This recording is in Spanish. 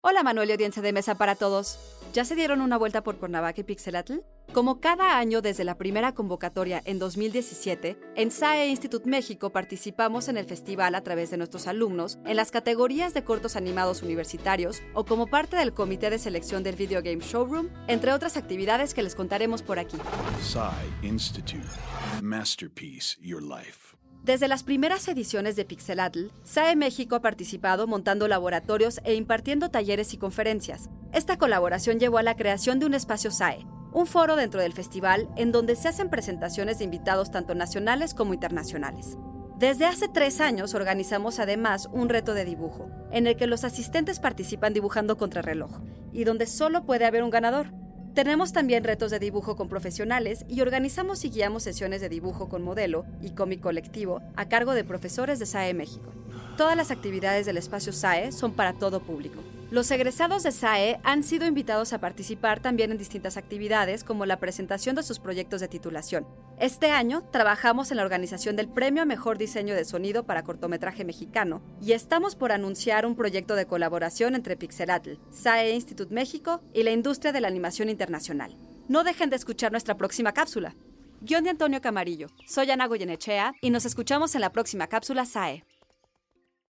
Hola Manuel y audiencia de mesa para todos. ¿Ya se dieron una vuelta por Cuernavaca y Pixelatl? Como cada año desde la primera convocatoria en 2017, en SAE Institute México participamos en el festival a través de nuestros alumnos en las categorías de cortos animados universitarios o como parte del comité de selección del Video Game Showroom, entre otras actividades que les contaremos por aquí. SAE Institute. Masterpiece Your Life. Desde las primeras ediciones de Pixelatl, SAE México ha participado montando laboratorios e impartiendo talleres y conferencias. Esta colaboración llevó a la creación de un espacio SAE, un foro dentro del festival en donde se hacen presentaciones de invitados tanto nacionales como internacionales. Desde hace tres años organizamos además un reto de dibujo, en el que los asistentes participan dibujando contra reloj, y donde solo puede haber un ganador. Tenemos también retos de dibujo con profesionales y organizamos y guiamos sesiones de dibujo con modelo y cómic colectivo a cargo de profesores de SAE México. Todas las actividades del espacio SAE son para todo público. Los egresados de SAE han sido invitados a participar también en distintas actividades como la presentación de sus proyectos de titulación. Este año trabajamos en la organización del Premio a Mejor Diseño de Sonido para Cortometraje Mexicano y estamos por anunciar un proyecto de colaboración entre Pixelatl, SAE Institute México y la industria de la animación internacional. No dejen de escuchar nuestra próxima cápsula. Guión de Antonio Camarillo. Soy Ana Goyenechea y nos escuchamos en la próxima cápsula SAE.